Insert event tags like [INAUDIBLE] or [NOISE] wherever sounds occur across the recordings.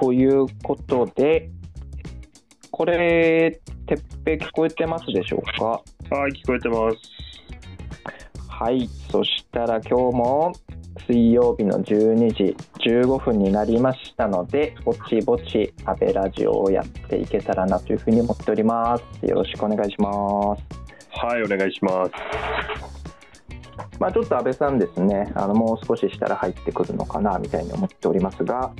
ということで、これ、てっぺ聞こえてますでしょうか？はい、聞こえてます。はい、そしたら今日も水曜日の12時15分になりましたので、ぼちぼちアベラジオをやっていけたらなというふうに思っております。よろしくお願いします。はい、お願いします。まあ、ちょっと安倍さんですね、あのもう少ししたら入ってくるのかなみたいに思っておりますが、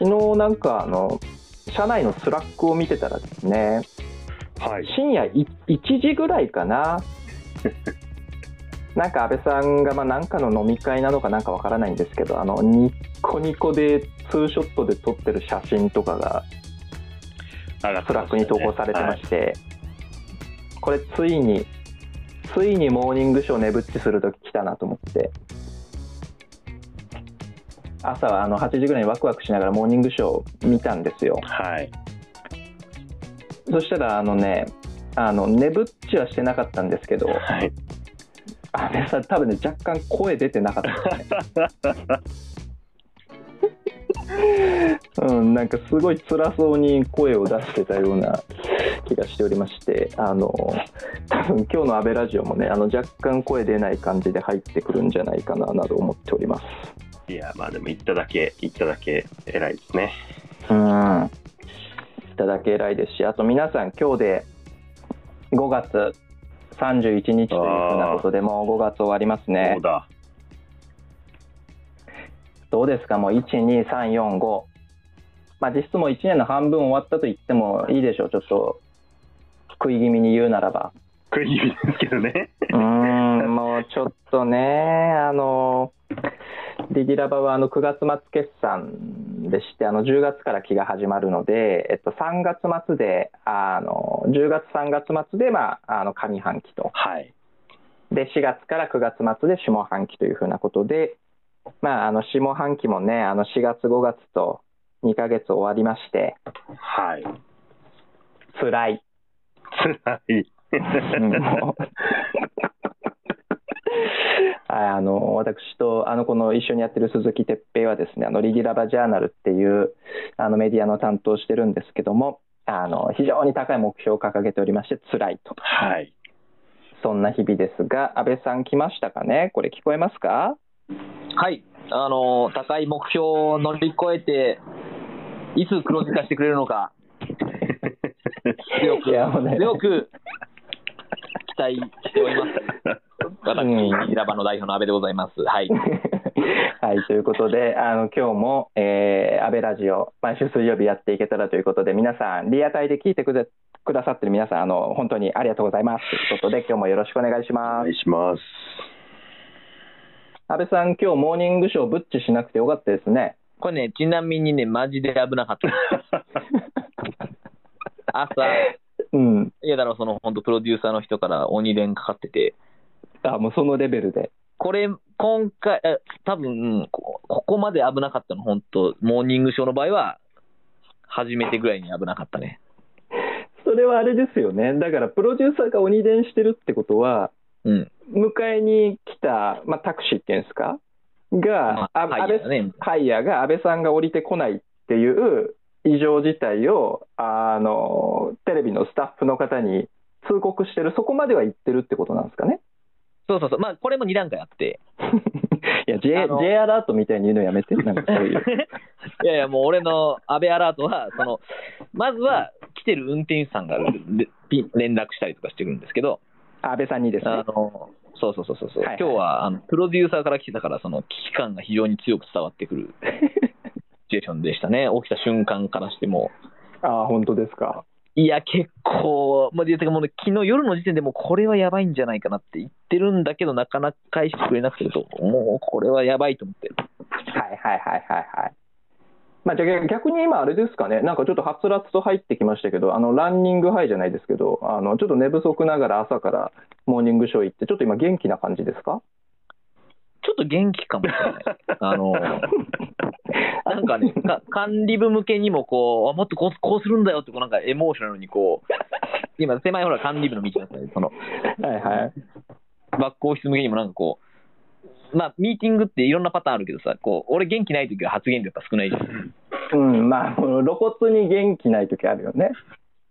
昨日なんかあの、社内の Slack を見てたらですね、はい。深夜い1時ぐらいかな、[LAUGHS] なんか安倍さんがまあなんかの飲み会なのかなんかわからないんですけど、あのニッコニコでツーショットで撮ってる写真とかが Slack に投稿されてまして、これついに、ついにモーニングショー寝ぶっちするとき来たなと思って、朝はあの8時ぐらいにワクワクしながらモーニングショー見たんですよ。はい。そしたらあのね、あの寝ぶっちはしてなかったんですけど、はい。安倍さん多分ね若干声出てなかったね。[LAUGHS] うん、なんかすごい辛そうに声を出してたような気がしておりまして、あの多分今日の安倍ラジオもね、あの若干声出ない感じで入ってくるんじゃないかななど思っております。いや、まあでも行っただけ、行っただけ偉いですね。うん、いただけ偉いですし、あと皆さん、今日で5月31日というふうなことで、もう5月終わりますねそう。だ。どうですか、もう1、2、3、4、5。まあ、実質もう1年の半分終わったと言ってもいいでしょう、ちょっと食い気味に言うならば。食い気味ですけどね。うーん、もうちょっとね、あの、リギラバはあの9月末決算でして、あの10月から期が始まるので、えっと、3月末で、あの10月、3月末で、まあ、あの上半期と。はい。で、4月から9月末で下半期というふうなことで、まあ、あの下半期もね、あの4月、5月と2ヶ月終わりまして、はい。辛い。辛い。[LAUGHS] あの私とあのこの一緒にやってる鈴木哲平はですねあのリギラバジャーナルっていうあのメディアの担当してるんですけどもあの非常に高い目標を掲げておりまして辛いと。はい。そんな日々ですが安倍さん来ましたかね？これ聞こえますか？はい、あの高い目標を乗り越えて、いつ黒字化してくれるのか、強く、ね。強く期待しております。私、うん平場の代表の安倍でございます。はい。[LAUGHS] はい、ということで、あの今日も、えー、安倍ラジオ、毎週水曜日やっていけたらということで、皆さん、リアタイで聞いてくだくださってる皆さんあの、本当にありがとうございますということで、今日もよろしくお願いしおます。願いします。安倍さん、今日モーニングショー、ブッチしなくてよかったですね。これね、ちなみにね、マジで危なかった。[LAUGHS] 朝、うん、いやだろ、その本当、プロデューサーの人から鬼電かかってて、あもうそのレベルで。これ、今回、え多分こここまで危なかったの、本当、モーニングショーの場合は、初めてぐらいに危なかったね。それはあれですよね、だからプロデューサーが鬼伝してるってことは、うん。迎えに来た、まあ、タクシーっていうんですか、が、あまあハイヤーだねヤーが安倍さんが降りてこないっていう異常事態をあのテレビのスタッフの方に通告してる、そこまでは言ってるってことなんですかね？そうそうそう、まあ、これも2段階あって、[LAUGHS] いや J, あの J アラートみたいに言うのやめて、[LAUGHS] なんかそういう。いやいや、もう俺の安倍アラートは、その、まずは来てる運転手さんが連絡したりとかしてるんですけど、安倍さんにですあね。の、そうそうそうそうそう、はいはい今日はあのプロデューサーから来てたから、その危機感が非常に強く伝わってくるシチュエーションでしたね。起きた瞬間からしても。ああ、本当ですか。いや、結構、まあ、てかもうね、昨日夜の時点でもうこれはやばいんじゃないかなって言ってるんだけど、なかなか返してくれなくてると、もうこれはやばいと思って。はいはいはいはいはい。まあ、じゃあ逆に今、あれですかね、なんかちょっとはつらつと入ってきましたけど、あのランニングハイじゃないですけど、あのちょっと寝不足ながら朝からモーニングショー行って、ちょっと今、元気な感じですか？ちょっと元気かもしれない。あの、[LAUGHS] なんかね、か管理部向けにもこう、あもっとこうこうするんだよって、こうなんかエモーショナルにこう、今、狭いほら管理部の道なんですね、その、はいはい。バックオフィス向けにもなんかこう、まあ、ミーティングっていろんなパターンあるけどさ、こう、俺元気ない時は発言量やっぱ少ないじゃん。うん、まあ、露骨に元気ない時あるよね。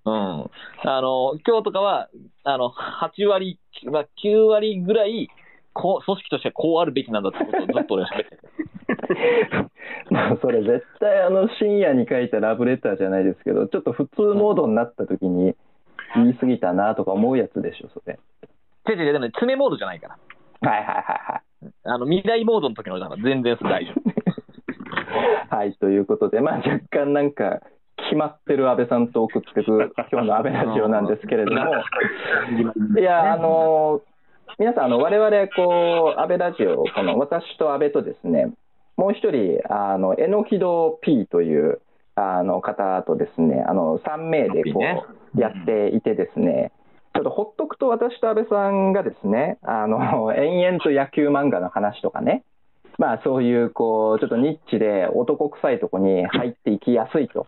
うん。あの、今日とかは、あの、8割、まあ、9割ぐらい、こう、組織としてはこうあるべきなんだってことをずっと俺は喋ってる。まあ、それ絶対あの深夜に書いたラブレターじゃないですけど、ちょっと普通モードになった時に言い過ぎたなとか思うやつでしょ、それ。違う違う、でもね、詰めモードじゃないから。はいはいはいはい。あの、未来モードの時の俺だから全然大丈夫。[LAUGHS] はい、ということで、まあ、若干なんか、決まってる安倍さんと送ってく今日の安倍ラジオなんですけれども、[LAUGHS] いや、あの、皆さん、あの、我々、こう、安倍ラジオ、この私と安倍とですね、もう一人、あの、えのきど P という、あの方とですね、あの、3名でこねう、やっていてですね、ちょっとほっとくと私と安倍さんがですね、あの、[LAUGHS] 延々と野球漫画の話とかね、まあそういう、こう、ちょっとニッチで男臭いとこに入っていきやすいと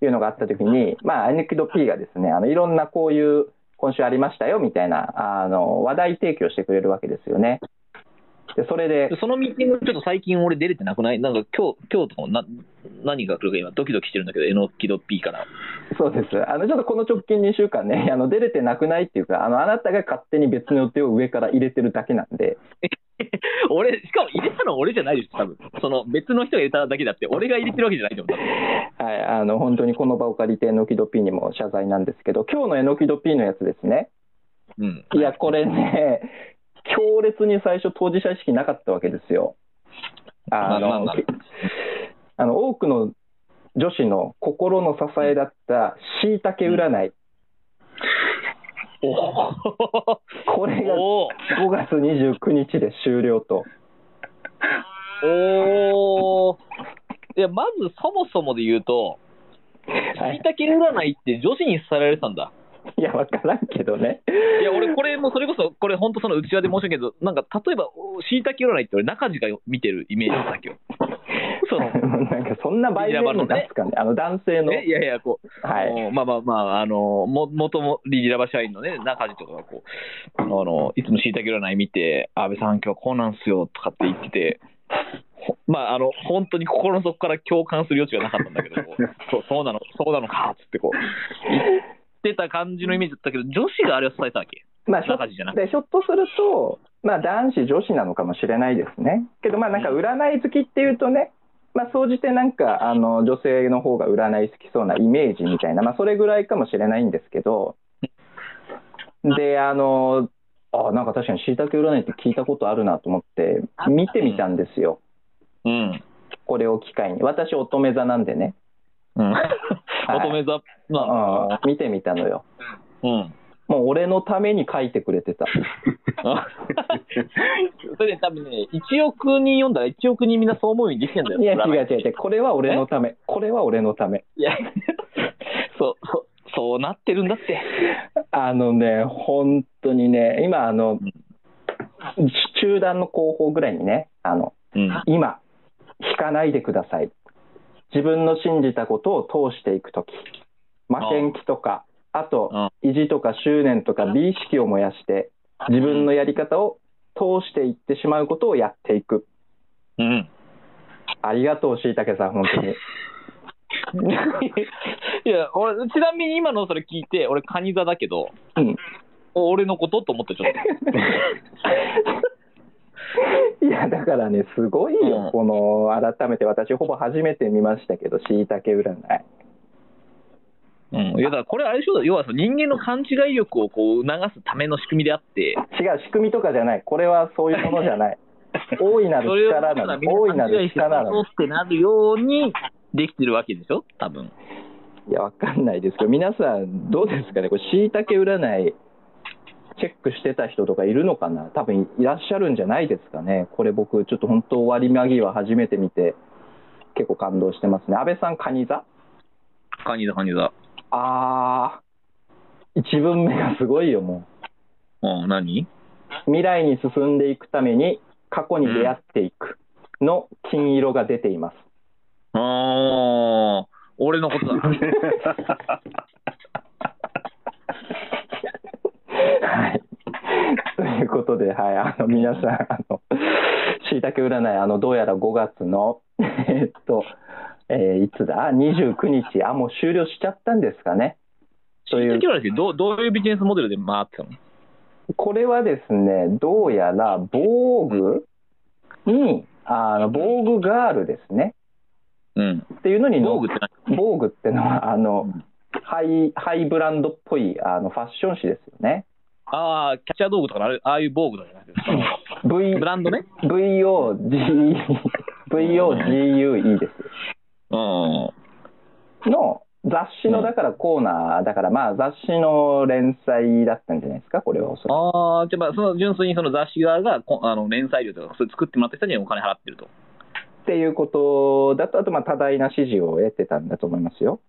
いうのがあったときに、まあ、アニキド P がですね、あの、いろんなこういう、今週ありましたよみたいな、あの、話題提供してくれるわけですよね。で、それで、そのミーティング、ちょっと最近俺出れてなくない？なんか今日、今日とかもな何が来るか今ドキドキしてるんだけど、えのきど P から。そうです。あの、ちょっとこの直近2週間ね、[LAUGHS] あの、出れてなくないっていうか、あの、あなたが勝手に別の予定を上から入れてるだけなんで、[LAUGHS] 俺、しかも入れたの俺じゃないでしょ、多分。その別の人が入れただけだって、俺が入れてるわけじゃないと思う。[LAUGHS] はい、あの、本当にこの場を借りて、えのきど P にも謝罪なんですけど、今日のえのきど P のやつですね。うん。いや、これね、強烈に最初当事者意識なかったわけですよ。あの、まあの多くの女子の心の支えだった椎茸占い。おこれがお5月29日で終了と。おーいや、まずそもそもで言うと、はいしいたけ占いって女子にされてたんだ。い [LAUGHS] や、わからんけどね。いや、俺、これもそれこそ、これ本当その内輪で申し訳ないけど、なんか、例えば、しいたけ占いって俺、中地が見てるイメージだけよ。その、[LAUGHS] なんかそんな倍量の出すかね、あの男性の。ね、いやいや、こう、はいまあまあまあ、あの、も、元もリリラバ社員のね、中地とかがこう、あの、いつもしいたけ占い見て、安倍さん今日こうなんすよ、とかって言ってて、ほまあ、あの、本当に心の底から共感する余地がなかったんだけど、[LAUGHS] そう、そうなの、そうなのか、つってこう、言ってた感じのイメージだったけど、女子があれを伝えたわけ？まあ、ひょ中地じゃなくて。でひょっとすると、まあ、男子、女子なのかもしれないですね。けど、まあ、なんか占い好きっていうとね、まあ、総じてなんか、あの、女性の方が占い好きそうなイメージみたいな、まあ、それぐらいかもしれないんですけど、で、あの、あ、なんか確かに椎茸占いって聞いたことあるなと思って、見てみたんですよ。うん。これを機会に。私、乙女座なんでね。うん。[LAUGHS] 乙女座、まあ、うん、見てみたのよ。うん。もう俺のために書いてくれてた。あ [LAUGHS] それで多分ね、1億人読んだら1億人みんなそう思うようにできてんだよ。いや、違う占違う違う。これは俺のため。これは俺のため。いや、[LAUGHS] そう、そう、そうなってるんだって。あのね、本当にね、今、あの、中断の後方ぐらいにね、あの、うん。今、引かないでください。自分の信じたことを通していくとき、負けん気とか、あと、意地とか執念とか美意識を燃やして、自分のやり方を通していってしまうことをやっていく。うん。ありがとう、しいたけさん、本当に。[LAUGHS] [LAUGHS] いや、俺、ちなみに今のそれ聞いて、俺、カニ座だけど、うん。俺のことと思ってちょっ [LAUGHS] [LAUGHS] いや、だからね、すごいよ、うんこの、改めて私、ほぼ初めて見ましたけど、しいたけ占い。と。うん。いや、だからこれあれでしょ、要はその人間の勘違い力をこう促すための仕組みであって、違う、仕組みとかじゃない。これはそういうものじゃない。大いなるそれを力なの。大いなる力なの。ってなるようにできてるわけでしょ、多分。いや、わかんないですけど、皆さん、どうですかね、これ、しいたけ占い、チェックしてた人とかいるのかな、多分いらっしゃるんじゃないですかね、これ、僕、ちょっと本当、終わり間際、初めて見て、結構感動してますね。安倍さん、カニ座？カニ座、カニ座。あー、一文目がすごいよ、もうん、何？う。未来に進んでいくために、過去に出会っていくの金色が出ています。あー、俺のことだ。[LAUGHS] い。ということで、はい、あの、皆さん、あの、ししいたけ占い、あの、どうやら5月の、[LAUGHS] えっと、えーいつだ ?29 日。あ、もう終了しちゃったんですかね。というしいたけ占いってどうどういうビジネスモデルで回ってたの？これはですね、どうやら、防具に、あの、防具ガールですね。うん。っていうのに防具って何？防具ってのは、あの、ハイ、ハイブランドっぽい、あの、ファッション誌ですよね。ああ、キャッチャー道具とかのあれああいう防具だじゃないですか。V、ブランドね？VOG、VOGUE です。うん。の雑誌のだからコーナーだからまあ雑誌の連載だったんじゃないですか？これはああ、じゃあまあ、その純粋にその雑誌側がこあの連載料とか、それ作ってもらった人にお金払ってると。っていうことだとあとまあ多大な支持を得てたんだと思いますよ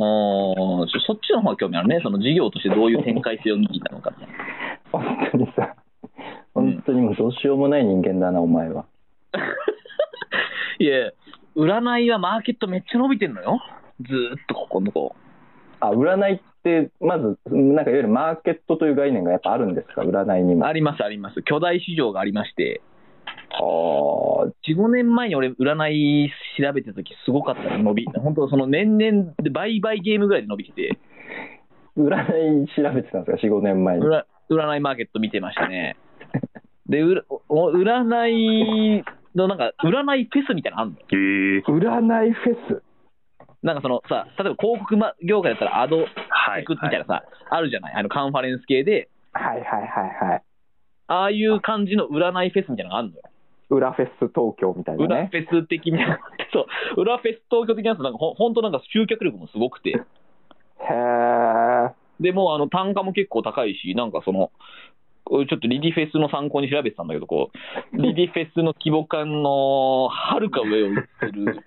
ああ、そそっちの方が興味あるね。その事業としてどういう展開性を見ていたのかって。[LAUGHS] 本当にさ本当にもうどうしようもない人間だなお前は [LAUGHS] いや、占いはマーケットめっちゃ伸びてんのよ。ずーっとここのとこ。あ占いってまずなんかいわゆるマーケットという概念がやっぱあるんですか？占いにもあります、あります。巨大市場がありまして、あー4、5年前に俺、占い調べてた時すごかったの、伸び。[LAUGHS] 本当、その年々で倍々ゲームぐらいで伸びてて、占い調べてたんですか？45年前に占占いマーケット見てましたね。で、うらお占いのなんか、占いフェスみたいなのあんの？占いフェス？なんかそのさ、例えば広告ま業界だったらアドはい。テクみたいなさ、あるじゃない？あのカンファレンス系で、はいはいはいはいああいう感じの占いフェスみたいなのがあるのよ。裏フェス東京みたいなね。裏フェス的な、そう、裏フェス東京的なやつなんかほほんとなんか集客力もすごくて、へえでもうあの単価も結構高いし、なんかその、ちょっとリディフェスの参考に調べてたんだけど、こう、[LAUGHS] リディフェスの規模感のはるか上をいってる、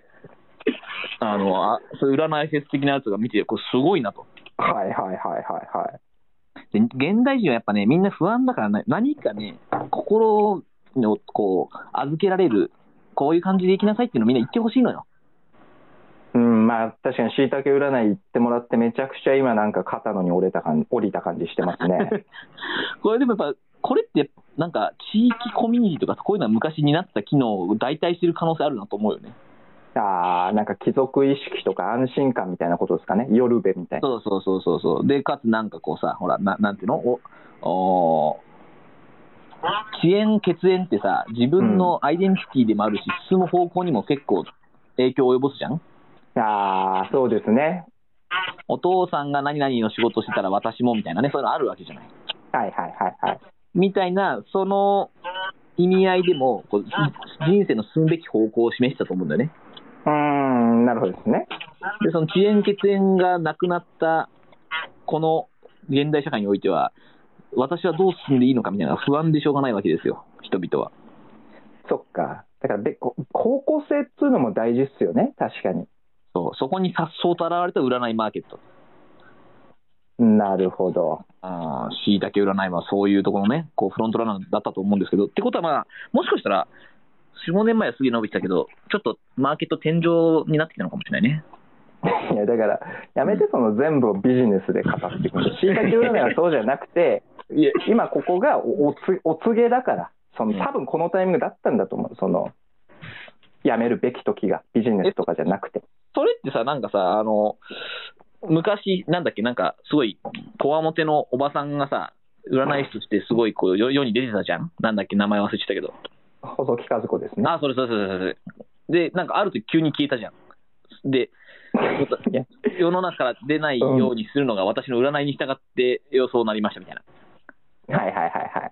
[LAUGHS] あの、あそういう占いフェス的なやつが見て、これすごいなと。はいはいはいはいはい。で現代人はやっぱね、みんな不安だからね、何かね、心をこう預けられる、こういう感じで生きなさいっていうのをみんな言ってほしいのよ。うん、まあ確かにしいたけ占い行ってもらってめちゃくちゃ今なんか肩のに折れた感降りた感じしてますね [LAUGHS] これでもやっぱ、これってなんか地域コミュニティとかこういうのは昔になってた機能を代替してる可能性あるなと思うよね。ああなんか貴族意識とか安心感みたいなことですかね夜べみたいなそうそうそうそうそう。で、かつなんかこうさ、ほら、ななんていうの？おお遅延、血縁ってさ、自分のアイデンティティでもあるし、進む方向にも結構影響を及ぼすじゃん？ああそうですね。お父さんが何々の仕事してたら私もみたいなね、そういうのあるわけじゃない？はいはいはいはい。みたいな、その意味合いでも、こう人生の進むべき方向を示してたと思うんだよね。うーんなるほどですね。で、その遅延、血縁がなくなった、この現代社会においては、私はどう進んでいいのかみたいな不安でしょうがないわけですよ、人々は。そっか。だからべこ方向性っていうのも大事っすよね。確かに。そう。そこにさっそうと現れた占いマーケット。なるほど。ああ、しいたけ占いはそういうところのね、こうフロントランナーだったと思うんですけど、ってことはまあ、もしかしたら、4、5年前はすげえ伸びてたけど、ちょっとマーケット天井になってきたのかもしれないね。[LAUGHS] いやだからやめてその全部をビジネスで語っていくしいたけ占いはそうじゃなくていや今ここがおおつお告げだからその多分このタイミングだったんだと思うそのやめるべき時がビジネスとかじゃなくてそれってさ、なんかさ、あの、昔、なんだっけ、なんか、すごい、こわもてのおばさんがさ、占い師としてすごいこう世世に出てたじゃん？なんだっけ、名前忘れちゃったけど。細木和子ですねあ、それそれそれそれ。で、なんかある時急に消えたじゃん。で、[LAUGHS] 世の中から出ないようにするのが私の占いに従って予想になりましたみたいな。はいはいはいはい。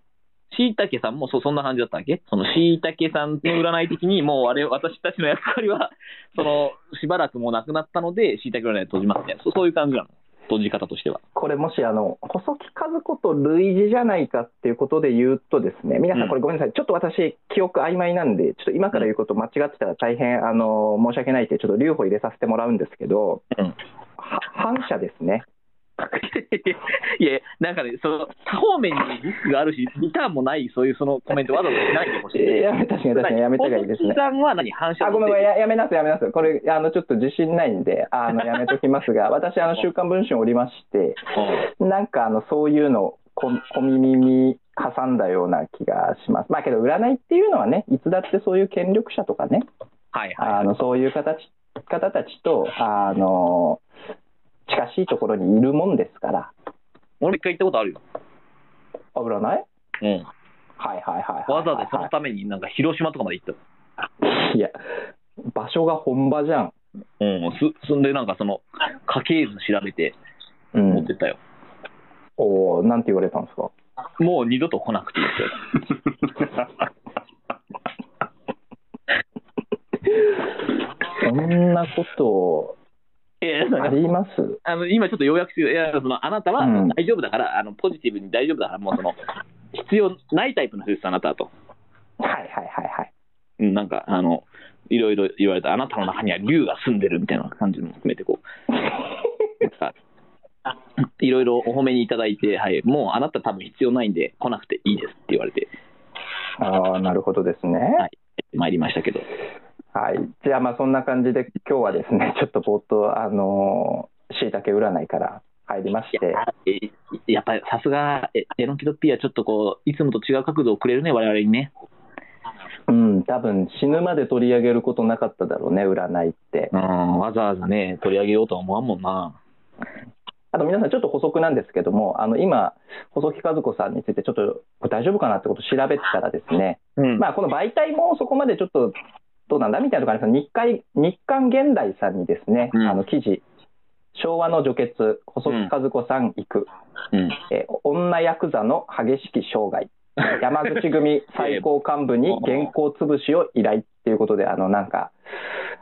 しいたけさんもそそんな感じだったわけ？そのしいたけさんの占い的に、[LAUGHS] もうあれ、私たちの役割は、[LAUGHS] その、しばらくもうなくなったので、しいたけ占い閉じますみたいな、そそういう感じなの？閉じ方としては。これもしあの細木和子と類似じゃないかっていうことで言うとですね皆さうん。んこれごめんなさい。ちょっと私記憶曖昧なんでちょっと今から言うこと間違ってたら大変あの申し訳ないってちょっと留保入れさせてもらうんですけどうん。は反社ですねいや、なんかね、その、多方面にリスクがあるし、リターンもない、そういうそのコメントわざわざしないでほしい。やめ確かに確かにやめた方がいいですねさんは何反射あごめんごめんややめなすやめなすこれあのちょっと自信ないんであのやめときますが [LAUGHS] 私あの週刊文春おりましてなんかあのそういうの小小耳に挟んだような気がします。まあけど占いっていうのはね、いつだってそういう権力者とかね、はいはい。あのそういう形方たちとあの近しいところにいるもんですから、俺一回行ったことあるよ。あ占い？うん。はいはいはいはい、わざわざそのためになんか広島とかまで行った。いや、場所が本場じゃん。うん。す、そんでなんかその、家系図調べてうん持ってっ。たよ。おーなんて言われたんですか？もう二度と来なくていいですよ。[LAUGHS] そんなこといやいやあります？あの今ちょっと要約するいやそのあなたはうん大丈夫だから、あのポジティブに大丈夫だから、もうその必要ないタイプの人です、あなたはと。はいはいはいはい。うんなんか、あの、いろいろ言われた、あなたの中には竜が住んでるみたいな感じも含めて、こう、いろいろお褒めにいただいて、はい、もうあなた多分必要ないんで来なくていいですって言われて、ああ、なるほどですね。はい、参りましたけど。はい。じゃあまあそんな感じで今日はですね、[LAUGHS] ちょっと冒頭、あのー、しいたけ占いから入りましいて、やっぱりさすが、えエロンキドッピーはちょっとこう、いつもと違う角度をくれるね、我々にね。うん、多分死ぬまで取り上げることなかっただろうね、占いってう。ん、わざわざね、取り上げようとは思わんもんな。あと皆さんちょっと補足なんですけども、あの今、細木和子さんについてちょっと大丈夫かなってことを調べてたらですね、うんまあこの媒体もそこまでちょっとどうなんだみたいなところあります。日刊日刊現代さんにですね、うん。あの記事、昭和の女傑、細木和子さん行く、うん。えー女ヤクザの激しき生涯、山口組 [LAUGHS] 最高幹部に原稿潰しを依頼っていうことで、あのなんか、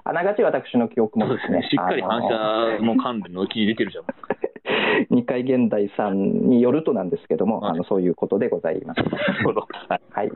あながち私の記憶もですね、[LAUGHS] しっかり反射の関連の記事出てるじゃん。[LAUGHS] 日刊現代さんによるとなんですけども、はい。あのそういうことでございます。はい。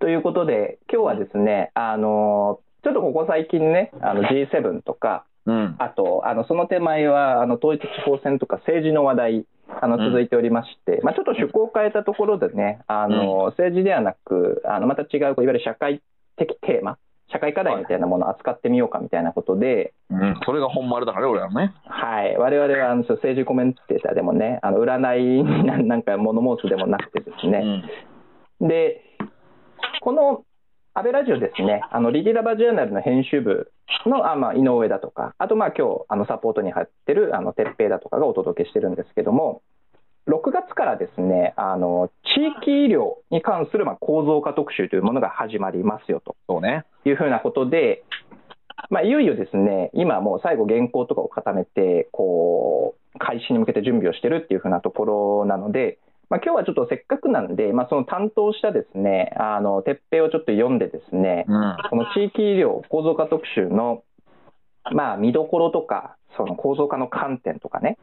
ということで、今日はですね、あのちょっとここ最近ね、あの G7 とか、うん。あと、あのその手前はあの統一地方選とか政治の話題、あのうん。続いておりまして、まあ、ちょっと趣向を変えたところでね、あの政治ではなく、あのまた違う、いわゆる社会的テーマ、社会課題みたいなものを扱ってみようかみたいなことで、うん、それが本丸だからね、俺らのね。はい、我々はあの政治コメンテーターでもね、あの占いにななんか物申すでもなくてですね、で、この安倍ラジオですね、あのリディラバジャーナルの編集部のあ、まあ、井上だとか、あとまあ今日あのサポートに入ってるあの哲平だとかがお届けしてるんですけども、6月からですね、あの地域医療に関するまあ構造化特集というものが始まりますよとそうね。いうふうなことで、まあ、いよいよですね、今もう最後原稿とかを固めて、こう、開始に向けて準備をしてるっていうふうなところなので、まあ、今日はちょっとせっかくなんで、まあ、その担当したですね、あの、鉄平をちょっと読んでですね、うん。この地域医療構造化特集の、まあ、見どころとか、その構造化の観点とかね、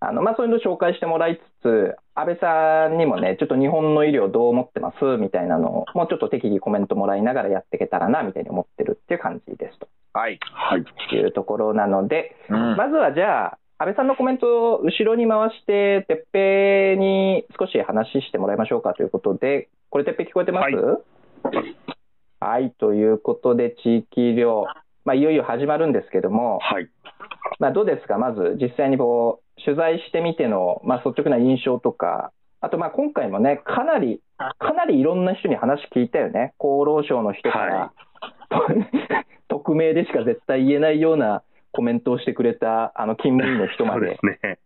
あの、まあ、そういうのを紹介してもらいつつ、安倍さんにもね、ちょっと日本の医療どう思ってます？みたいなのを、もうちょっと適宜コメントもらいながらやっていけたらな、みたいに思ってるっていう感じですとはい。はい。いうところなので、うん。まずはじゃあ、安倍さんのコメントを後ろに回して、てっぺいに少し話してもらいましょうかということで、これ、てっぺい聞こえてます？はい、ということで、地域医療、まあ、いよいよ始まるんですけども、はい。まあ、どうですか、まず実際にこう取材してみての、まあ、率直な印象とか、あとまあ今回もね、かなり、かなりいろんな人に話聞いたよね、厚労省の人から、[LAUGHS] 匿名でしか絶対言えないようなコメントをしてくれたあの勤務員の人まで [LAUGHS] そうで、すね。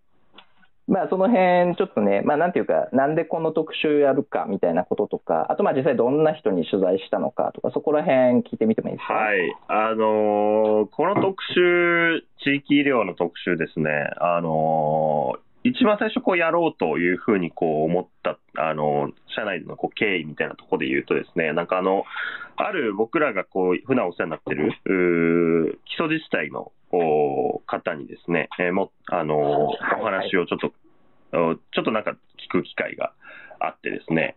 まあ、その辺ちょっとね、まあ、なんていうか、なんでこの特集やるかみたいなこととか、あとまあ実際どんな人に取材したのかとか、そこら辺聞いてみてもいいですか？はい。あのーこの特集、地域医療の特集ですね、あのー一番最初こうやろうというふうにこう思った、あのー社内のこう経緯みたいなところで言うとですね、なんかあの、ある僕らがこう、普段お世話になってる、基礎自治体のお方にですね、えーも、あのお話をちょっと、おちょっとなんか聞く機会があってですね、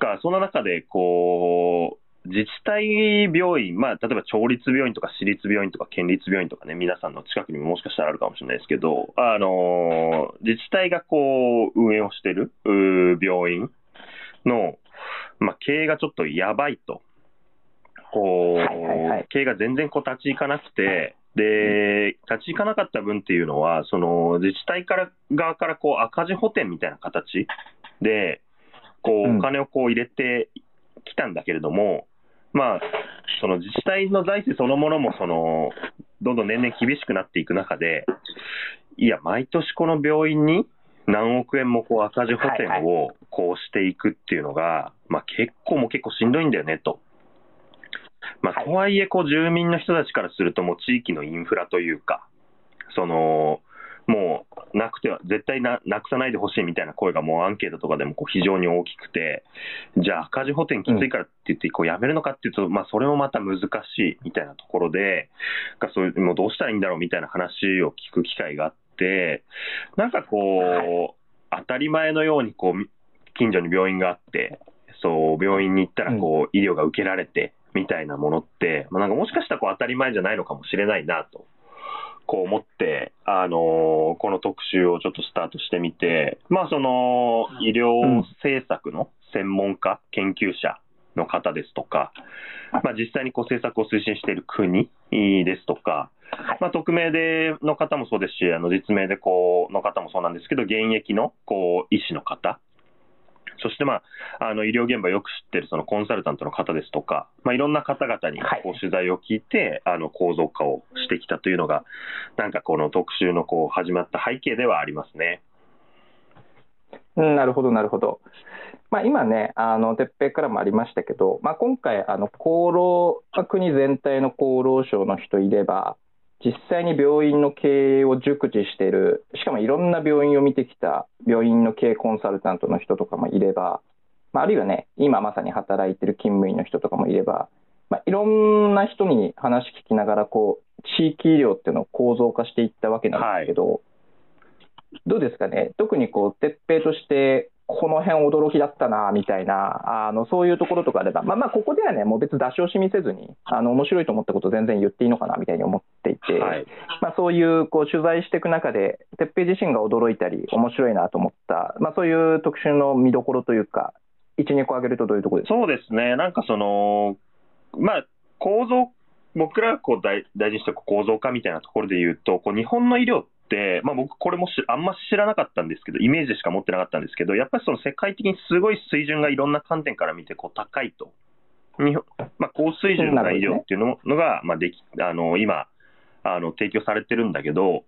がその中でこう、自治体病院、まあ、例えば町立病院とか私立病院とか県立病院とかね、皆さんの近くにももしかしたらあるかもしれないですけど、あの自治体がこう、運営をしてる病院の、まあ、経営がちょっとやばいと。こう、はいはいはい。経営が全然こう立ち行かなくて、で、立ち行かなかった分っていうのは、その自治体から側からこう赤字補填みたいな形で、こう、うんお金をこう入れてきたんだけれども、まあ、その自治体の財政そのものも、その、どんどん年々厳しくなっていく中で、いや、毎年この病院に何億円もこう赤字補填をこうしていくっていうのが、まあ結構もう結構しんどいんだよねと。まあ、はい。とはいえ、こう、住民の人たちからすると、もう地域のインフラというか、その、もう、なくては、絶対ななくさないでほしいみたいな声がもうアンケートとかでもこう非常に大きくて、じゃあ赤字補填きついからって言って、こうやめるのかっていうと、まあ、それもまた難しいみたいなところで、がそういう、もうどうしたらいいんだろうみたいな話を聞く機会があって、なんかこう、当たり前のように、こう、近所に病院があって、そう、病院に行ったら、こう、医療が受けられて、みたいなものって、まあ、なんかもしかしたらこう当たり前じゃないのかもしれないなと、こう思って、あのーこの特集をちょっとスタートしてみて、まあその、医療政策の専門家、研究者の方ですとか、まあ実際にこう政策を推進している国ですとか、まあ、匿名での方もそうですし、あの実名でこうの方もそうなんですけど、現役のこう医師の方、そして、まあ、あの医療現場よく知ってるそのコンサルタントの方ですとか、まあ、いろんな方々にはいこう取材を聞いて、あの構造化をしてきたというのが、なんかこの特集のこう始まった背景ではありますね。うん、なるほど、なるほど。まあ、今ね、あの、てっぺいからもありましたけど、まあ、今回、あの、厚労、まあ国全体の厚労省の人いれば、実際に病院の経営を熟知している、しかもいろんな病院を見てきた病院の経営コンサルタントの人とかもいれば、まあ、あるいはね、今まさに働いてる勤務医の人とかもいれば、まあ、いろんな人に話聞きながら、こう、地域医療っていうのを構造化していったわけなんですけど、どうですかね、特にこう、鉄平として、この辺驚きだったな、みたいな、あの、そういうところとかあれば、まあまあ、ここではね、もう別に出し惜しみせずに、あの、面白いと思ったこと全然言っていいのかな、みたいに思っていて、はい。まあそういう、こう、取材していく中で、鉄平自身が驚いたり、面白いなと思った、まあそういう特集の見どころというか、1、2個挙げるとどういうところです？かそうですね、なんかその、まあ、構造、僕らがこう大大事にしてる構造化みたいなところで言うと、こう日本の医療って、まあ、僕、これもしあんま知らなかったんですけど、イメージしか持ってなかったんですけど、やっぱりその世界的にすごい水準がいろんな観点から見てこう高いと。日本まあ、高水準な医療っていうののが、まあ、できあの今あの、提供されてるんだけど、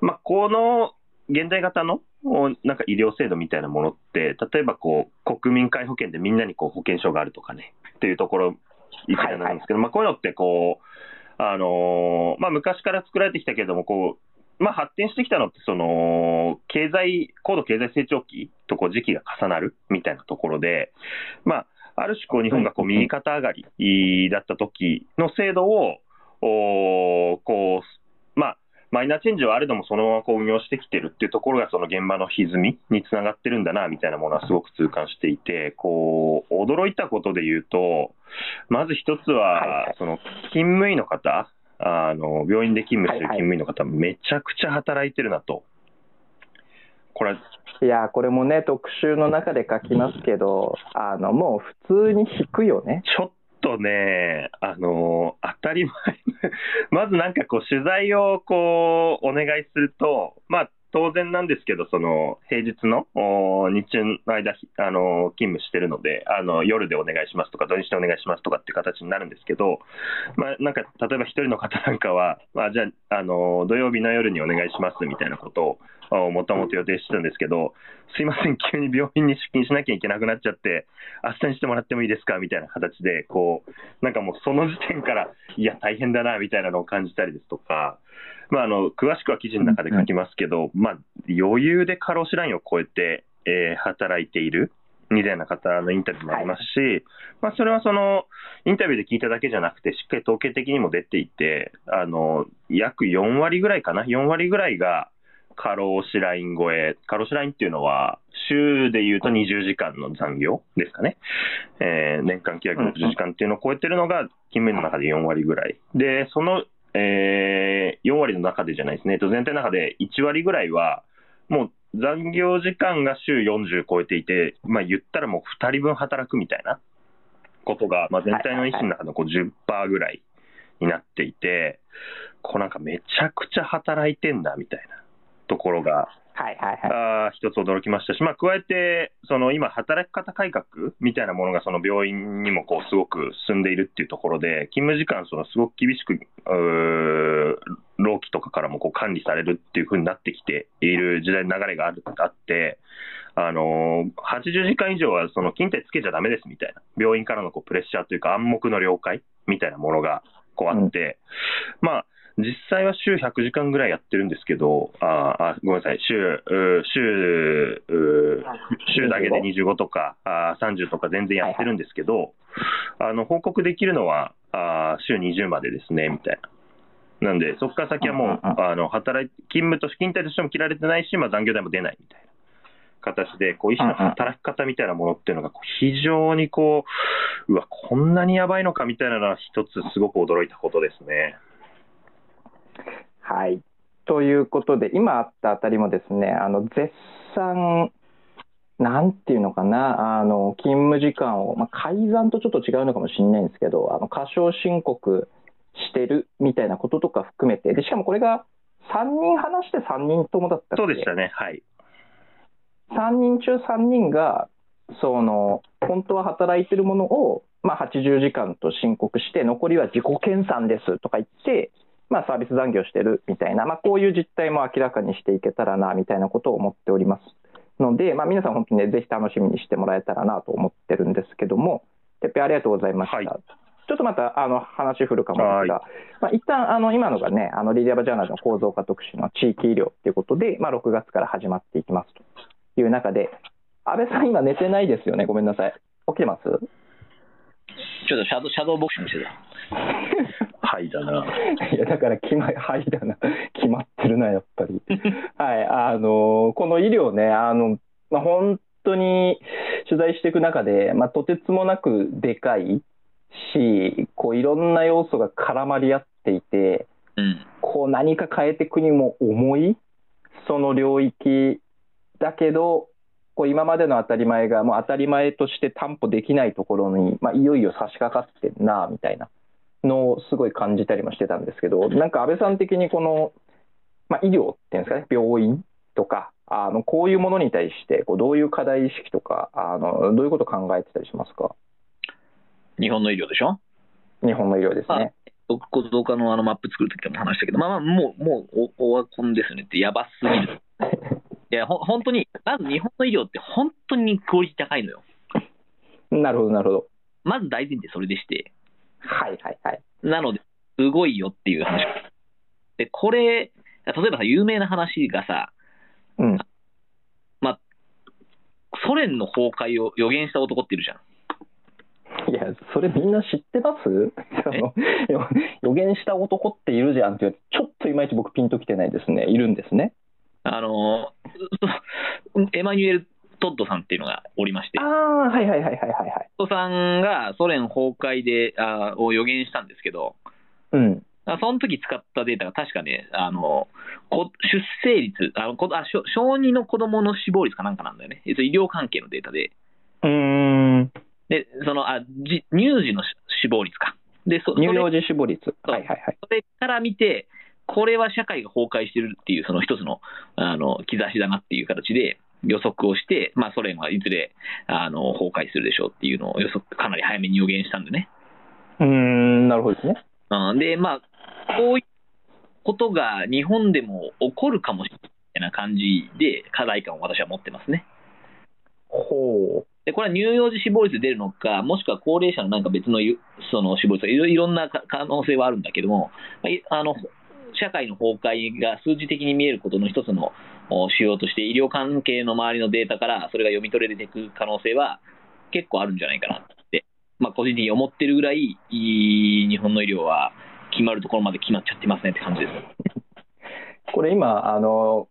まあ、この現代型のおなんか医療制度みたいなものって、例えばこう国民皆保険でみんなにこう保険証があるとかね、っていうところ、一例なんですけど、まあ、こういうのってこう、あのーまあ、昔から作られてきたけれども、こう、まあ、発展してきたのって、その、経済、高度経済成長期とこう時期が重なるみたいなところで、まあ、ある種こう日本がこう右肩上がりだった時の制度を、おこう、まあ、マイナーチェンジはあれども、そのままこう運用してきてるっていうところが、その現場の歪みにつながってるんだな、みたいなものはすごく痛感していて、こう、驚いたことで言うと、まず一つはその、勤務医の方、あの、病院で勤務してる勤務医の方、めちゃくちゃ働いてるなと。これは、いやーこれもね、特集の中で書きますけど、あの、もう普通に引くよね。ちょっとね、あの、当たり前、[LAUGHS] まずなんかこう、取材をこう、お願いすると、まあ、当然なんですけど、その、平日の、日中の間、あの、勤務してるので、あの、夜でお願いしますとか、土日でお願いしますとかっていう形になるんですけど、まあ、なんか、例えば1人の方なんかは、まあ、じゃあ、あの、土曜日の夜にお願いしますみたいなことを、あもともと予定してたんですけど、すいません、急に病院に出勤しなきゃいけなくなっちゃって、明日にしてもらってもいいですか？みたいな形で、こう、なんかもうその時点から、いや、大変だな、みたいなのを感じたりですとか、まあ、あの、詳しくは記事の中で書きますけど、まあ、余裕で過労死ラインを超えて、えー働いている。みたいな方のインタビューもありますし、まあ、それはその、インタビューで聞いただけじゃなくて、しっかり統計的にも出ていて、あの、約4割ぐらいかな、4割ぐらいが過労死ライン超え、過労死ラインっていうのは、週で言うと20時間の残業ですかね。えー年間960時間っていうのを超えてるのが、勤務医の中で4割ぐらい。で、その、えー4割の中でじゃないですね、えっと全体の中で1割ぐらいは、もう残業時間が週40超えていて、まあ言ったらもう2人分働くみたいなことが、まあ、全体の医師の中のこう10%ぐらいになっていて、こうなんかめちゃくちゃ働いてんだみたいなところがはいはいはい。あー一つ驚きましたし、まあ、加えて、その今、働き方改革みたいなものがその病院にもこうすごく進んでいるっていうところで、勤務時間、そのすごく厳しく、労基とかからもこう管理されるっていうふうになってきている時代の流れがあるあって、あのー80時間以上はその勤怠つけちゃだめですみたいな、病院からのこうプレッシャーというか、暗黙の了解みたいなものがこうあって、まあ、実際は週100時間ぐらいやってるんですけど、あーあごめんなさい、週、週、週だけで25とかあー30とか全然やってるんですけど、あの報告できるのはあー週20までですね、みたいな。なんで、そこから先はもう、あの働い勤務と勤怠としても切られてないし、まあ、残業代も出ないみたいな。形で、こう医師の働き方みたいなものっていうのが、非常にこう、うわ、こんなにやばいのかみたいなのは、一つすごく驚いたことですね。はい。ということで、今あったあたりもですね、あの、絶賛、なんていうのかな、あの、勤務時間を、まあ、改ざんとちょっと違うのかもしれないんですけど、あの、過少申告してるみたいなこととか含めて、で、しかもこれが3人話して3人ともだったそうでしたね、はい。3人中3人が、その、本当は働いてるものを、まあ、80時間と申告して、残りは自己研鑽ですとか言って、まあ、サービス残業してるみたいな、まあ、こういう実態も明らかにしていけたらな、みたいなことを思っております。ので、まあ、皆さん本当にね、ぜひ楽しみにしてもらえたらなと思ってるんですけども、てっぺいありがとうございました。はいちょっとまたあの話振るかもですが、まあ、一旦あの今のがね、あのリディアバジャーナルの構造化特集の地域医療ということで、まあ、6月から始まっていきますという中で、安倍さん、今寝てないですよね、ごめんなさい。起きてます？ちょっとシャドウシャドーボクシングして [LAUGHS] た。はいだな。いや、だから決ま、はいだな、決まってるな、やっぱり。はい、あの、この医療ね、あの、まあ、本当に取材していく中で、まあ、とてつもなくでかいし、こう、いろんな要素が絡まり合っていて、うん。こう、何か変えていくにも重い、その領域だけど、こう今までの当たり前がもう当たり前として担保できないところに、まあ、いよいよ差し掛かってんなみたいなのをすごい感じたりもしてたんですけど、なんか安倍さん的にこの、まあ、医療っていうんですかね、病院とか、あのこういうものに対してこうどういう課題意識とかあの、どういうことを考えてたりしますか、日本の医療でしょ？日本の医療ですね。構造化のあのマップ作るときでも話したけど、まあまあ、もう、もう、オワコンですねって、やばすぎる。[LAUGHS] いや、ほ本当に、まず日本の医療って本当にクオリティ高いのよ。なるほど、なるほど。まず大前提それでして、はいはいはい。なので、すごいよっていう話。で、これ、例えばさ、有名な話がさ、うん。ソ連の崩壊を予言した男っているじゃん。いや、それみんな知ってます？[LAUGHS] 予言した男っているじゃんってちょっといまいち僕ピンときてないですね。いるんですね。あの、そ [LAUGHS] エマニュエル・トッドさんっていうのがおりましてあ、あ、はいはいはいはいはいはい。トッドさんがソ連崩壊であを予言したんですけど、うん。あその時使ったデータが確かね、あのこ出生率あのこあ小、小児の子供の死亡率かなんかなんだよね、えっと医療関係のデータで、うーん。でそのあじ乳児の死亡率か。でそ乳幼児死亡率。はいはいはい。それから見て、これは社会が崩壊してるっていう、その一つのあの兆しだなっていう形で予測をして、まあ、ソ連はいずれあの崩壊するでしょうっていうのを予測、かなり早めに予言したんでね。うーん、なるほどですね。うん、で、まあ、こういうことが日本でも起こるかもしれないみたいな感じで、課題感を私は持ってますね。ほで、これは乳幼児死亡率で出るのか、もしくは高齢者のなんか別のゆその死亡率いろいろんなか可能性はあるんだけども、あの社会の崩壊が数字的に見えることの一つのお仕様として、医療関係の周りのデータからそれが読み取れていく可能性は結構あるんじゃないかなって、まあ、個人的に思ってるぐらい、い日本の医療は決まるところまで決まっちゃってますねって感じです。これ今、あの、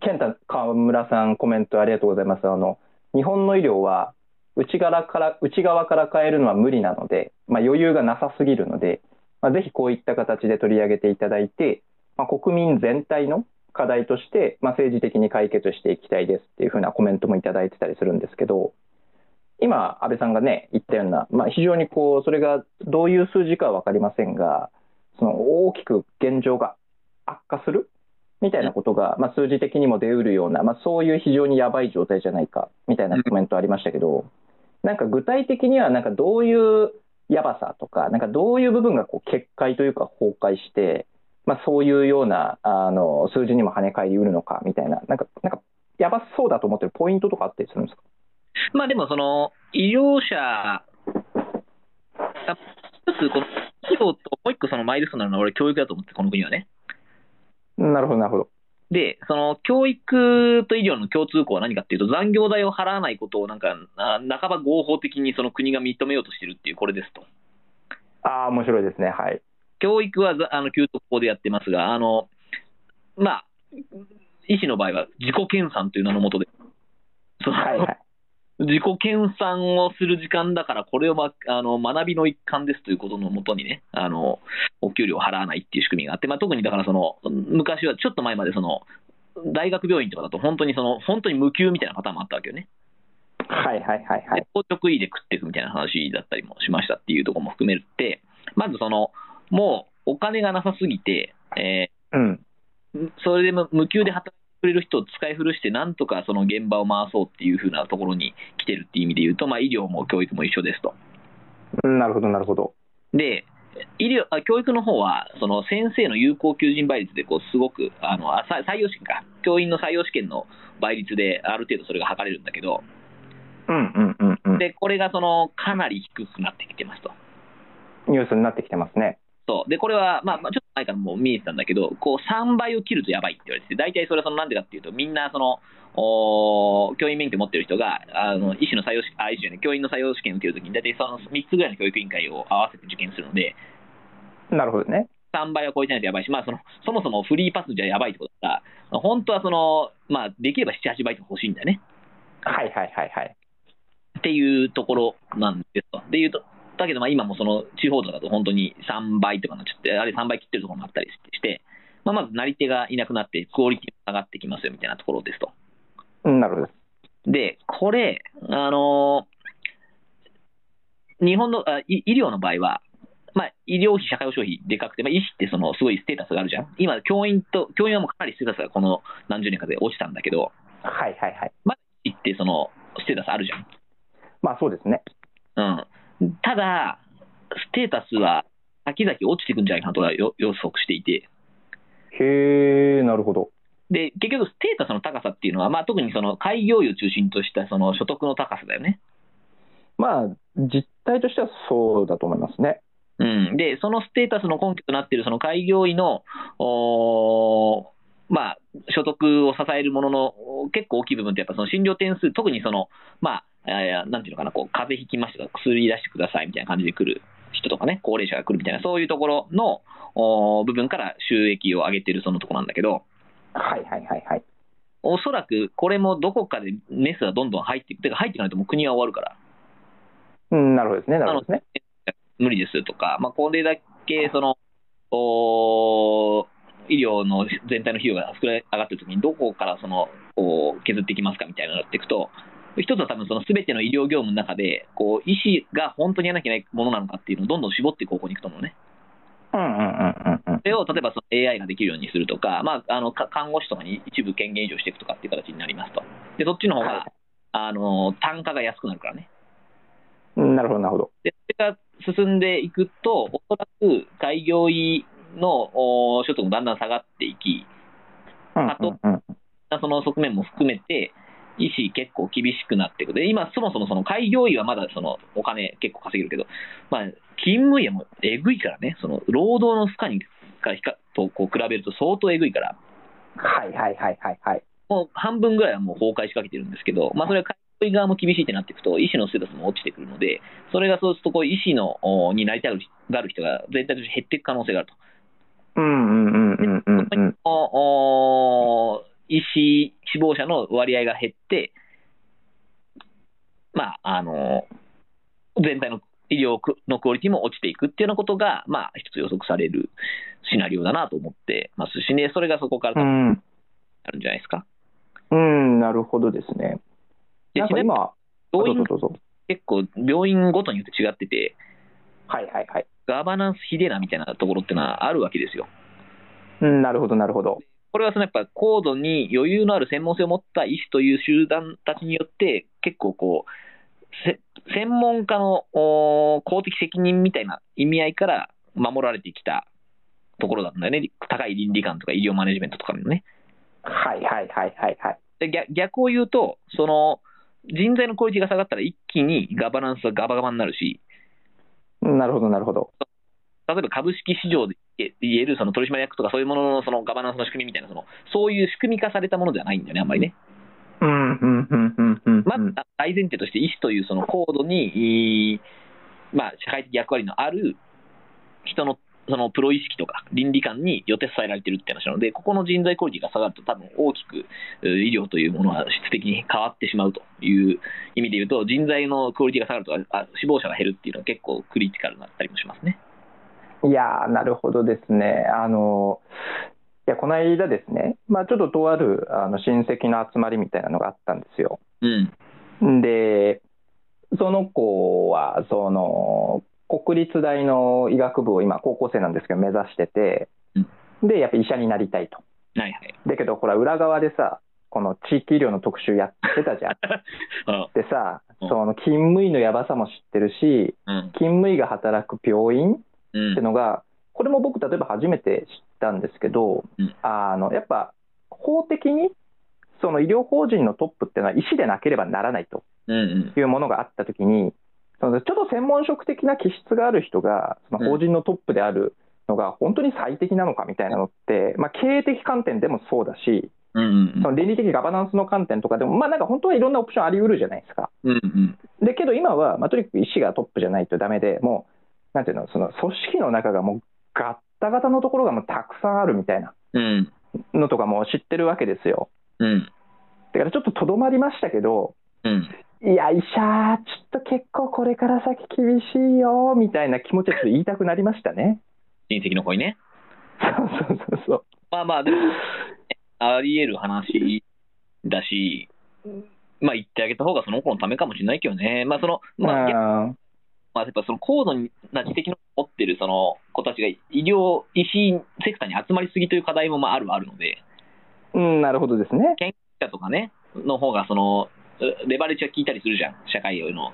健太川村さんコメントありがとうございます。あの、日本の医療は内側から、内側から変えるのは無理なので、まあ、余裕がなさすぎるので、まあ、ぜひこういった形で取り上げていただいて、まあ、国民全体の課題として、まあ、政治的に解決していきたいですっていうふうなコメントもいただいてたりするんですけど、今、安倍さんがね、言ったような、まあ、非常にこう、それがどういう数字かは分かりませんが、その大きく現状が悪化するみたいなことが、まあ、数字的にも出うるような、まあ、そういう非常にやばい状態じゃないかみたいなコメントありましたけど、なんか具体的には、なんかどういうやばさとか、なんかどういう部分がこう決壊というか崩壊して、まあ、そういうようなあの数字にも跳ね返りうるのかみたいな、なんか、なんかやばそうだと思ってるポイントとかあったりするんですか？まあでも、その、医療者、あ一つ、この、医療ともう一個そのマイルストーンなのは俺教育だと思って、この国はね。なるほど、なるほど。で、その教育と医療の共通項は何かっていうと、残業代を払わないことをなんか、あ半ば合法的にその国が認めようとしてるっていう、これですと。ああ、面白いですね。はい。教育はざあの給特法でやってますが、あの、まあ、医師の場合は自己研鑽という名のもとで、そのはいはい。自己研鑽をする時間だから、これを、ま、あの学びの一環ですということのもとにね、あのお給料を払わないっていう仕組みがあって、まあ、特にだからその、昔はちょっと前までその、大学病院とかだと、本当にその、本当に無給みたいなパターンもあったわけよね。はいはいはいはいで。硬直医で食っていくみたいな話だったりもしましたっていうところも含めて、まずその、もうお金がなさすぎて、えうん。ーそれでも無給で働くれる人を使い古して、なんとかその現場を回そうっていう風なところに来てるっていう意味で言うと、まあ、医療も教育も一緒ですと。なるほど、なるほど。で、医療あ教育の方は、その先生の有効求人倍率でこうすごくあのあさ採用試験か、教員の採用試験の倍率である程度それが測れるんだけど、うんうんうんうん。でこれがそのかなり低くなってきてますと。ニュースになってきてますね。そうでこれは、まあ、まあちょっと前からもう見えてたんだけど、こう3倍を切るとやばいって言われてて、大体それはそのなんでかっていうと、みんなそのお教員免許持ってる人が、あの医師の採用試あ医師じゃない教員の採用試験を受けるときに、大体その3つぐらいの教育委員会を合わせて受験するので、なるほどね。3倍は超えてないとやばいし、まあ、そのそもそもフリーパスじゃやばいってことだから、本当はその、まあ、できれば7、8倍とか欲しいんだよねはいはいはいはい。っていうところなんですと。でいうとだけど、まあ今もその地方とかだと本当に3倍とかなっちゃって、あれ3倍切ってるところもあったりして、まあ、まずなり手がいなくなって、クオリティが上がってきますよみたいなところですと。うんなるほどでこれ、あの日本のあ医医療の場合は、まあ、医療費、社会保障費でかくて、まあ、医師ってそのすごいステータスがあるじゃん。今、教員と、教員はもうかなりステータスがこの何十年かで落ちたんだけど、はいはいはい。医師ってそのステータスあるじゃん。まあそうですね。うん。ただ、ステータスは先々落ちていくんじゃないかなとはよ予測していて、へえ、なるほど。で、結局、ステータスの高さっていうのは、まあ、特にその開業医を中心としたその所得の高さだよね。まあ、実態としてはそうだと思いますね。うん、で、そのステータスの根拠となっているその開業医の、おーまあ、所得を支えるものの結構大きい部分って、やっぱその診療点数、特にその、まあ、えーなんていうのかな、こう風邪ひきましたとか、薬出してくださいみたいな感じで来る人とかね、高齢者が来るみたいな、そういうところのおー部分から収益を上げてるそのところなんだけど、はいはいはいはい。おそらくこれもどこかでメスがどんどん入っていく、てか入っていかないともう国は終わるから。うん、なるほどですね。なるほどですね。無理ですとか、まあ、これだけそのお医療の全体の費用が膨れ上がっているときに、どこからそのこう削っていきますかみたいなのっていくと、一つは多分その全ての医療業務の中で、こう医師が本当にやらなきゃいけないものなのかっていうのをどんどん絞っていく方向に行くと思うね。うんうんうんうんうん。それを例えばその AI ができるようにするとか、まあ、あのか看護師とかに一部権限移譲していくとかっていう形になりますと。で、そっちの方が、はいあの単価が安くなるからね。うんなるほどなるほど。で、それが進んでいくと、おそらく開業医のお所得もだんだん下がっていき、うんあとその側面も含めて、医師結構厳しくなっていく。で、今、そもそもその開業医はまだそのお金結構稼げるけど、まあ、勤務医はもうえぐいからね、その労働の負荷にかひかとこう比べると相当えぐいから、はいはいはいはいはい。もう半分ぐらいはもう崩壊しかけてるんですけど、まあ、それは開業医側も厳しいってなっていくと、医師のステータスも落ちてくるので、それがそうするとこう医師のおになりたがる人が全体として減っていく可能性があると。うんうんうんうんうんうん。おお医師死亡者の割合が減って、まあ、あの全体の医療のクオリティも落ちていくっていうようなことが、まあ、一つ予測されるシナリオだなと思ってますしね、それがそこからあるんじゃないですか。うん、なるほどですね。でちな今、病院。結構、病院ごとによって違ってて、はいはいはい。ガバナンスひでえなみたいなところってのはあるわけですよ。うん、なるほどなるほど。これはそのやっぱ高度に余裕のある専門性を持った医師という集団たちによって、結構こう、せ専門家のお公的責任みたいな意味合いから守られてきたところなんだよね。高い倫理観とか医療マネジメントとかのね。はいはいはいはいはい。で逆逆を言うと、その人材のクオリティが下がったら一気にガバナンスはガバガバになるし、なるほどなるほど。例えば株式市場で言えるその取締役とかそういうもののそのガバナンスの仕組みみたいなその、そういう仕組み化されたものではないんだよね、あんまりね。うんうんうんうんうん。まず大前提として医師というその高度に、まあ、社会的役割のある人のそのプロ意識とか倫理観によって支えられてるって話なので、ここの人材クオリティが下がると、多分大きくう医療というものは質的に変わってしまうという意味で言うと、人材のクオリティが下がるとあ死亡者が減るっていうのは結構クリティカルになったりもしますね。いやー、なるほどですね。あの、いや、この間ですね、まあちょっととあるあの親戚の集まりみたいなのがあったんですよ。うん。で、その子は、その、国立大の医学部を今、高校生なんですけど、目指してて、で、やっぱ医者になりたいと。はいはい。だけど、ほら、裏側でさ、この地域医療の特集やってたじゃん。[LAUGHS] あでさ、うんその勤務医のやばさも知ってるし、うん。勤務医が働く病院うん。ってのが、これも僕、例えば初めて知ったんですけど、うん。あのやっぱ法的にその医療法人のトップっていうのは医師でなければならないと。いうものがあったときに、そのちょっと専門職的な気質がある人が、その法人のトップであるのが本当に最適なのかみたいなのって、まあ、経営的観点でもそうだし、その倫理的ガバナンスの観点とかでも、まあ、なんか本当はいろんなオプションあり得るじゃないですか。でけど今は、まあ、とにかく医師がトップじゃないとダメで、もう、なんていうの、その組織の中がもうガッタガタのところがもうたくさんあるみたいなうん。のとかも知ってるわけですよ。うん。だからちょっととどまりましたけど、うん。いや、医者、ちょっと結構これから先厳しいよ、みたいな気持ちはちょっと言いたくなりましたね。親戚の子にね。そうそうそうそう。まあまあ、でも、あり得る話だし、まあ言ってあげた方がその子のためかもしれないけどね。まあその、まあまあ、やっぱその高度な知的の持ってるその子たちが医療、医師セクターに集まりすぎという課題もまああるはあるので、ーうん、なるほどですね。研究者とかね、の方がその、レバレッジが効いたりするじゃん。社会への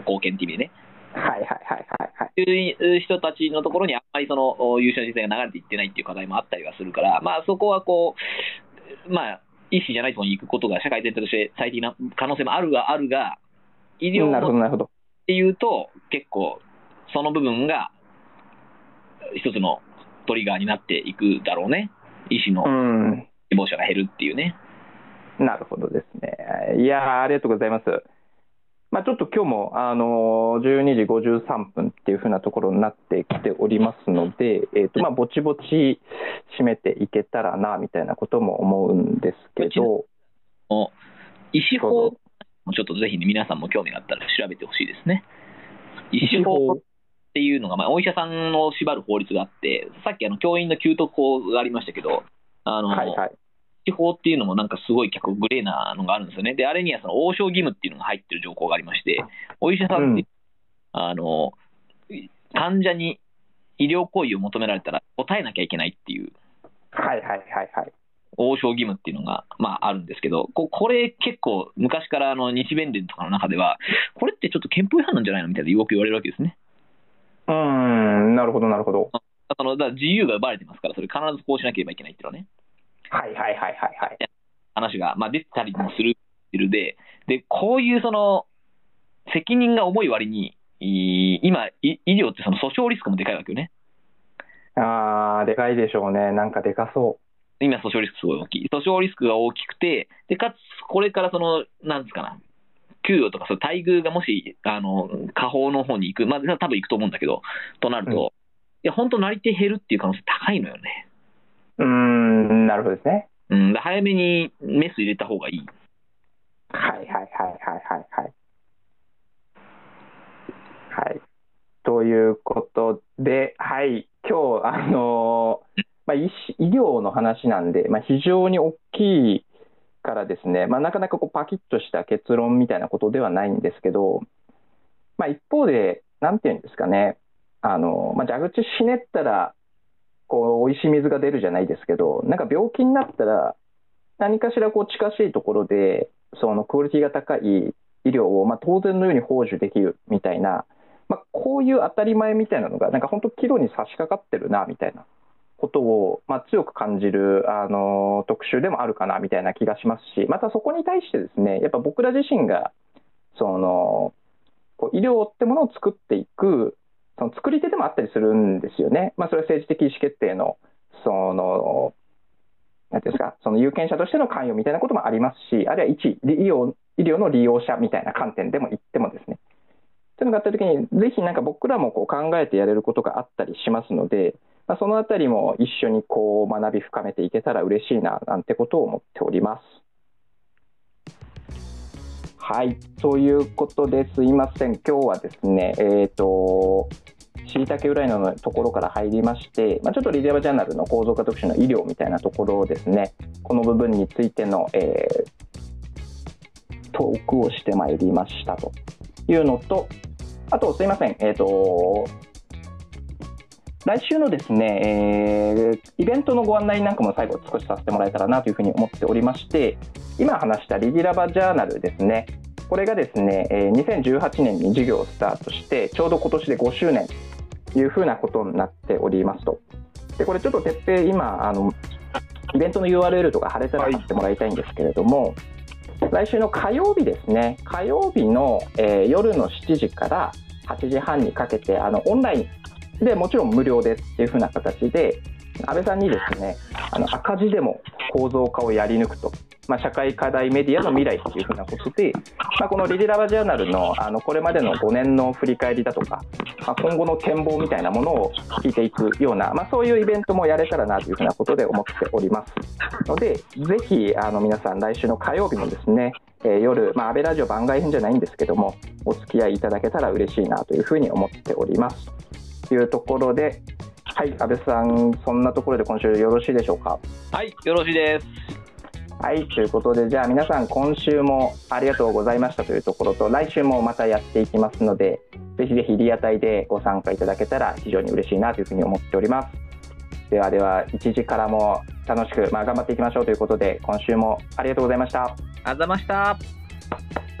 貢献っていう意味でね。はいはいはいはいはい。そういう人たちのところにあんまりその優秀な人材が流れていってないっていう課題もあったりはするから、まあそこはこう、まあ、医師じゃないところに行くことが社会全体として最適な可能性もあるはあるが、医療なるほどのっ。ていうと、結構その部分が一つのトリガーになっていくだろうね。医師のうん。死亡者が減るっていうね。なるほどですね。いやーありがとうございます。まあ、ちょっと今日も、あのー12時53分っていうふうなところになってきておりますので、えっ、と、まあ、ぼちぼち締めていけたらな、みたいなことも思うんですけど、医師法ちょっとぜひね、皆さんも興味があったら調べてほしいですね。医師法っていうのが、まあ、お医者さんを縛る法律があって、さっきあの教員の給特法がありましたけど、あの、はいはい。医師法っていうのもなんかすごい結構グレーなのがあるんですよね。で、あれにはその応召義務っていうのが入ってる条項がありまして、お医者さんって、うんあの、患者に医療行為を求められたら答えなきゃいけないっていうはいはいはいはい。応召義務っていうのが、まあ、あるんですけど、ここれ結構昔からあの日弁連とかの中では、これってちょっと憲法違反なんじゃないのみたいなよく言われるわけですね。うーん、なるほどなるほど。そのだから自由が奪われてますから、それ必ずこうしなければいけないっていうのはね、はいはいはいはいはい。話が、まあ、出てたりもするで、で、こういうその責任が重い割に、い今、い医療ってその訴訟リスクもでかいわけよね。あー、でかいでしょうね。なんかでかそ今、訴訟リスクすごい大きい。訴訟リスクが大きくて、で、かつ、これからその、なんですかな、給与とか、そう待遇がもし、あの、下方の方に行く、まあ、多分行くと思うんだけど、となると、うんいや、本当、なり手減るっていう可能性高いのよね。う。ん、なるほどですね。うん、で早めにメス入れた方がいい。はいはいはいはいはいはい。はい。ということで、はい、今日、あのーまあ、医医療の話なんで、まあ、非常に大きいからですね、まあ、なかなかこうパキッとした結論みたいなことではないんですけど、まあ、一方で、なんていうんですかね、あのまあ、蛇口ひねったらこう美味しい水が出るじゃないですけど、なんか病気になったら、何かしらこう近しいところで、そのクオリティが高い医療をまあ当然のように報酬できるみたいな、まあ、こういう当たり前みたいなのが、なんか本当、岐路に差し掛かってるなみたいな。ことを、まあ、強く感じるあの特集でもあるかなみたいな気がしますし、またそこに対してですね、やっぱ僕ら自身が、そのこう医療ってものを作っていく、その作り手でもあったりするんですよね。まあ、それは政治的意思決定の、その、なんていうんですか、その有権者としての関与みたいなこともありますし、あるいは一医療医療の利用者みたいな観点でも言ってもですね、というのがあったときに、ぜひなんか僕らもこう考えてやれることがあったりしますので、まあ、そのあたりも一緒にこう学び深めていけたら嬉しいななんてことを思っております。はい、ということですいません、今日はですね、えっ、ー、と、しいたけ由来のところから入りまして、まあ、ちょっとリディアバジャーナルの構造化特集の医療みたいなところをですね、この部分についての、えー、トークをしてまいりましたというのと、あとすいません、え、ー、と、来週のですね、えー、イベントのご案内なんかも最後少しさせてもらえたらなというふうに思っておりまして、今話したリディラバジャーナルですね、これがですね、2018年に事業をスタートして、ちょうど今年で5周年というふうなことになっておりますと。で、これちょっと徹底、今、あの、イベントの URL とか貼れたら貼ってもらいたいんですけれども、来週の火曜日ですね、火曜日の、えー、夜の7時から8時半にかけて、あの、オンラインでもちろん無料ですっていうふうな形で、安倍さんにですね、あの赤字でも構造化をやり抜くと、まあ、社会課題メディアの未来というふうなことで、まあ、このリディラバジャーナルのあのこれまでの5年の振り返りだとか、まあ、今後の展望みたいなものを聞いていくような、まあ、そういうイベントもやれたらなというふうなことで思っておりますので、ぜひあの皆さん、来週の火曜日のですね、えー、夜、まあ、安倍ラジオ番外編じゃないんですけども、お付き合いいただけたら嬉しいなというふうに思っております。というところで、はい、安倍さん、そんなところで今週よろしいでしょうか？はい、よろしいです。はい、ということで、じゃあ皆さん、今週もありがとうございましたというところと、来週もまたやっていきますので、ぜひぜひリアタイでご参加いただけたら非常に嬉しいなというふうに思っております。ではでは、1時からも楽しく、まあ、頑張っていきましょうということで、今週もありがとうございました。ありがとうございました。